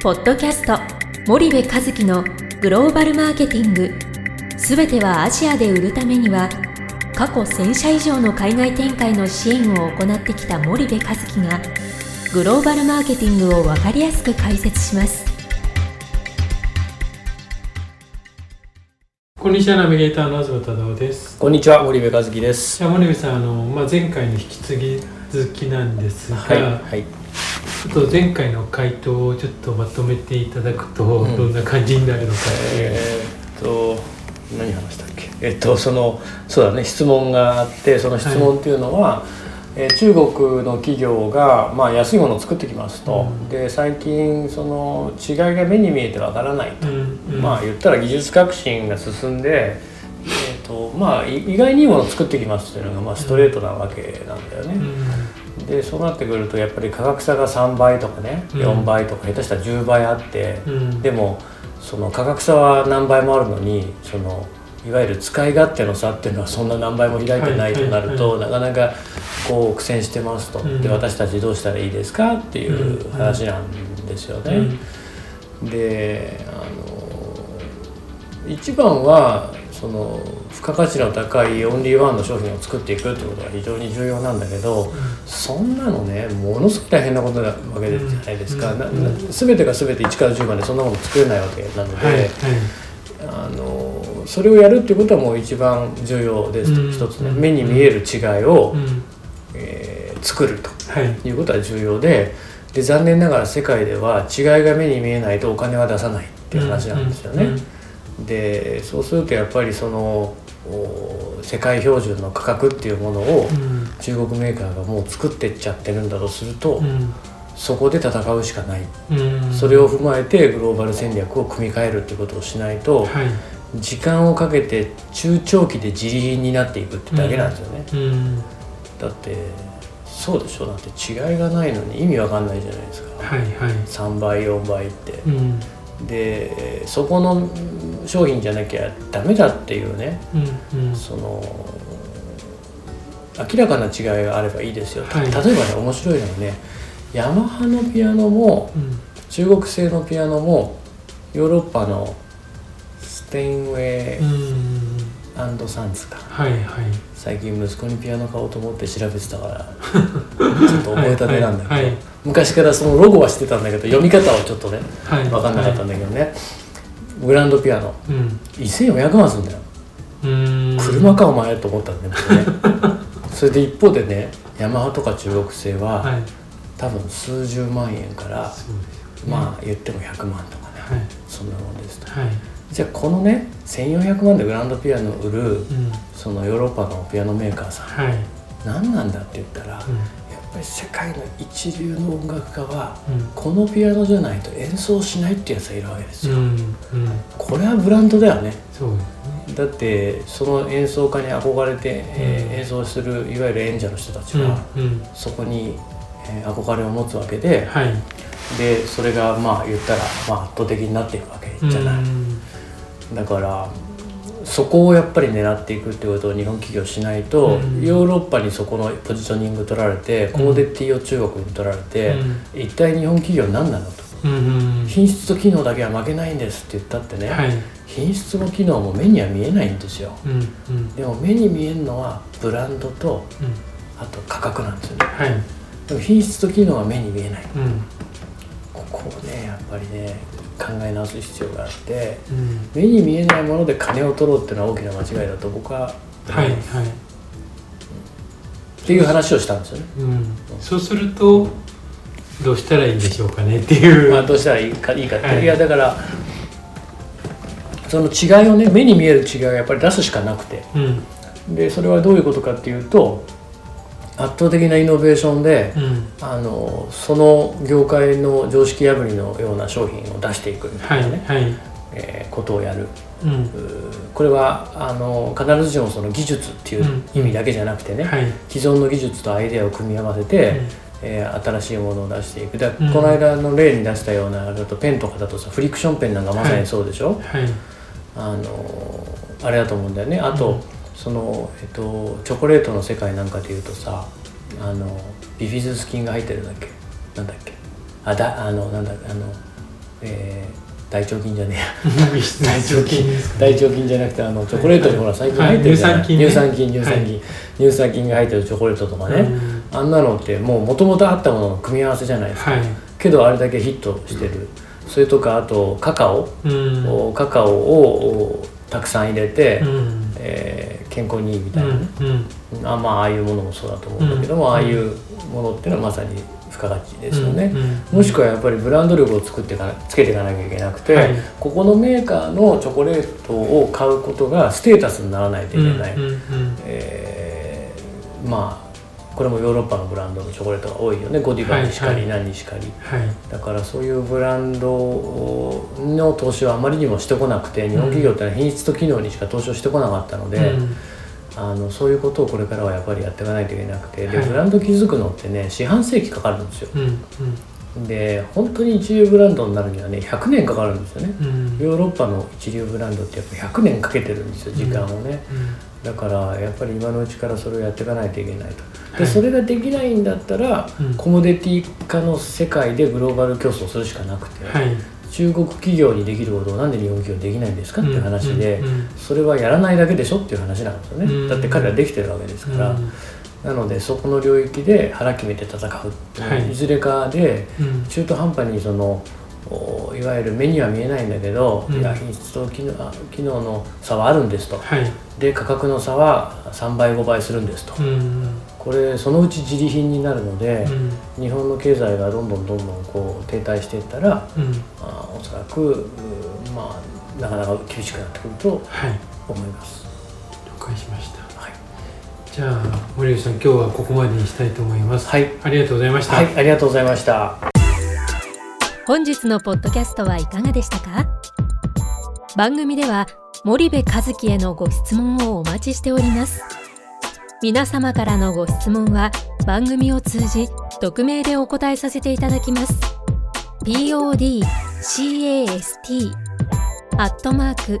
ポッドキャスト森部和樹のグローバルマーケティング。すべてはアジアで売るためには過去1000社以上の海外展開の支援を行ってきた森部和樹がグローバルマーケティングを分かりやすく解説します。こんにちはナビゲーターの東忠夫です。こんにちは森部和樹です。じゃあ森部さんあの、まあ、前回の引き継ぎ続きなんですが、はい、はい、ちょっと前回の回答をちょっとまとめていただくと、どんな感じになるのかえー、っと何話したっけ？えっとそのそうだね。質問があってその質問っていうのは、はい、えー、中国の企業が、まあ、安いものを作ってきますと、うん、で最近その違いが目に見えてわからないと、うん。うん、まあ言ったら技術革新が進んでえーとまあ、意外にいいものを作ってきますっていうのが、まあ、ストレートなわけなんだよね。うん、でそうなってくるとやっぱり価格差が3倍とかね、うん、4倍とか下手したら10倍あって、うん、でもその価格差は何倍もあるのにそのいわゆる使い勝手の差っていうのはそんな何倍も開いてないとなると、なかなかこう苦戦してますと、で私たちどうしたらいいですかっていう話なんですよね。であの一番はその付加価値の高いオンリーワンの商品を作っていくってことが非常に重要なんだけど、うん、そんなのねものすごく大変なことなわけじゃないですか、うん、全てが全て1から10までそんなもの作れないわけなので、はいはい、あのそれをやるっていうことはもう一番重要です一つね。目に見える違いを、えー、作るとい。うことは重要でで残念ながら世界では違いが目に見えないとお金は出さないっていう話なんですよね。でそうするとやっぱりその世界標準の価格っていうものを中国メーカーがもう作ってっちゃってるんだとすると、うん、そこで戦うしかない、うん、それを踏まえてグローバル戦略を組み替えるっていうことをしないと、はい、時間をかけて中長期で自利品になっていくってだけなんですよね。うん、だってそうでしょ？だって違いがないのに意味わかんないじゃないですか、はいはい、3倍4倍って。でそこの商品じゃなきゃダメだっていうね、うんうん、その明らかな違いがあればいいですよ、はい、例えばね面白いのはねヤマハのピアノも、うん、中国製のピアノもヨーロッパのステインウェイサンズか、はいはい、最近息子にピアノ買おうと思って調べてたから ちょっと覚えたてなんだけど、はいはい、昔からそのロゴは知ってたんだけど読み方はちょっとね、はい、分かんなかったんだけどね、グランドピアノ、うん、1400万するんだよ。車かお前と思ったんだよね それで一方でねヤマハとか中国製は、はい、多分数十万円から、ね、まあ言っても100万とかね、はい、そんなもんですと、はい、じゃあこのね1400万でグランドピアノを売る、うん、そのヨーロッパのピアノメーカーさん、はい、何なんだって言ったら、うん。っぱり世界の一流の音楽家は、うん、このピアノじゃないと演奏しないってやつがいるわけですよ、これはブランドだよね。そうですね。だってその演奏家に憧れて、えー、演奏するいわゆる演者の人たちは、そこに、えー、憧れを持つわけで、はい、でそれがまあ言ったら、まあ、圧倒的になっていくわけじゃない、だからそこをやっぱり狙っていくってことを日本企業しないと、うん、ヨーロッパにそこのポジショニング取られて、コモディティを中国に取られて、うん、一体日本企業何なのと、うん、品質と機能だけは負けないんですって言ったってね、はい、品質も機能も目には見えないんですよ、でも目に見えるのはブランドと、あと価格なんですよね、はい、でも品質と機能は目に見えない、ここをねやっぱりね考え直す必要があって、うん、目に見えないもので金を取ろうっていうのは大きな間違いだと僕ははいはい、っていう話をしたんですよね、うん、そうするとどうしたらいいんでしょうかねっていう、まあ、どうしたらいいかいいかって、はい、いやだからその違いをね目に見える違いをやっぱり出すしかなくて、うん、でそれはどういうことかっていうと圧倒的なイノベーションで、うん、あのその業界の常識破りのような商品を出していくみたいなね、はいはい、えー、ことをやる、うん、これはあの必ずしもその技術っていう意味だけじゃなくてね、うん。はい、既存の技術とアイデアを組み合わせて、えー、新しいものを出していく。だ、この間の例に出したようなだとペンとかだとさフリクションペンなんかまさにそうでしょ、はい、あのあれだと思うんだよね。あと、その、えっと、チョコレートの世界なんかでいうとさあのビフィズス菌が入ってるんだっけ？なんだっけ？あだあのなんだあのえー大腸菌じゃね輸出 大腸菌大腸菌じゃなくてあのチョコレートにほら最近入ってるじゃない、はい。乳乳酸酸菌菌ね。乳酸菌、乳酸菌が入ってるチョコレートとかね、あんなのってもう元々あったものの組み合わせじゃないですか、はい。けどあれだけヒットしてる、それとかあとカカオ、うん。おカカオをおたくさん入れて、うん。えー健康にいいみたういな。ね、んあまあああいうものもそうだと思うんだけども、うん。ああいうものっていうのはまさに付加価値ですよね、うんもしくはやっぱりブランド力を作っていかなつけていかなきゃいけなくて、はい。ここのメーカーのチョコレートを買うことがステータスにならないといけない、えーまあこれもヨーロッパのブランドのチョコレートが多いよね。ゴディバにしかり、はいはい。何にしかり。はい。だからそういうブランドの投資はあまりにもしてこなくて日本企業ってのは品質と機能にしか投資をしてこなかったので、うん。あのそういうことをこれからはやっぱりやっていかないといけなくて。ではい。ブランド築くのってね四半世紀かかるんですよ。うんで本当に一流ブランドになるにはね100年かかるんですよね。うん。うんヨーロッパの一流ブランドってやっぱ100年かけてるんですよ時間をね、うん。だからやっぱり今のうちからそれをやっていかないといけないと。はい。でそれができないんだったら、うん。コモディティ化の世界でグローバル競争するしかなくて、はい。中国企業にできることをなんで日本企業できないんですかっていう話で、うん。うん。それはやらないだけでしょっていう話なんですよね、うん。だって彼らできてるわけですから、うんなのでそこの領域で腹決めて戦う、はい。い、ずれかでうん。中途半端にそのおいわゆる目には見えないんだけど、うん。いや品質と機能あ機能の差はあるんですと。はい。で価格の差は3倍5倍するんですと、うんこれそのうち自利品になるのでう、ん。日本の経済がどんどんどんどんこう停滞していったら、うん。あおそらくうまあなかなか厳しくなってくるとはい。思います。了解しました。はい、じゃあ森内さん今日はここまでにしたいと思います。はい。ありがとうございました。はい、ありがとうございました。本日のポッドキャストはいかがでしたか？番組では森部和樹へのご質問をお待ちしております。皆様からのご質問は番組を通じ匿名でお答えさせていただきます。podcast アットマーク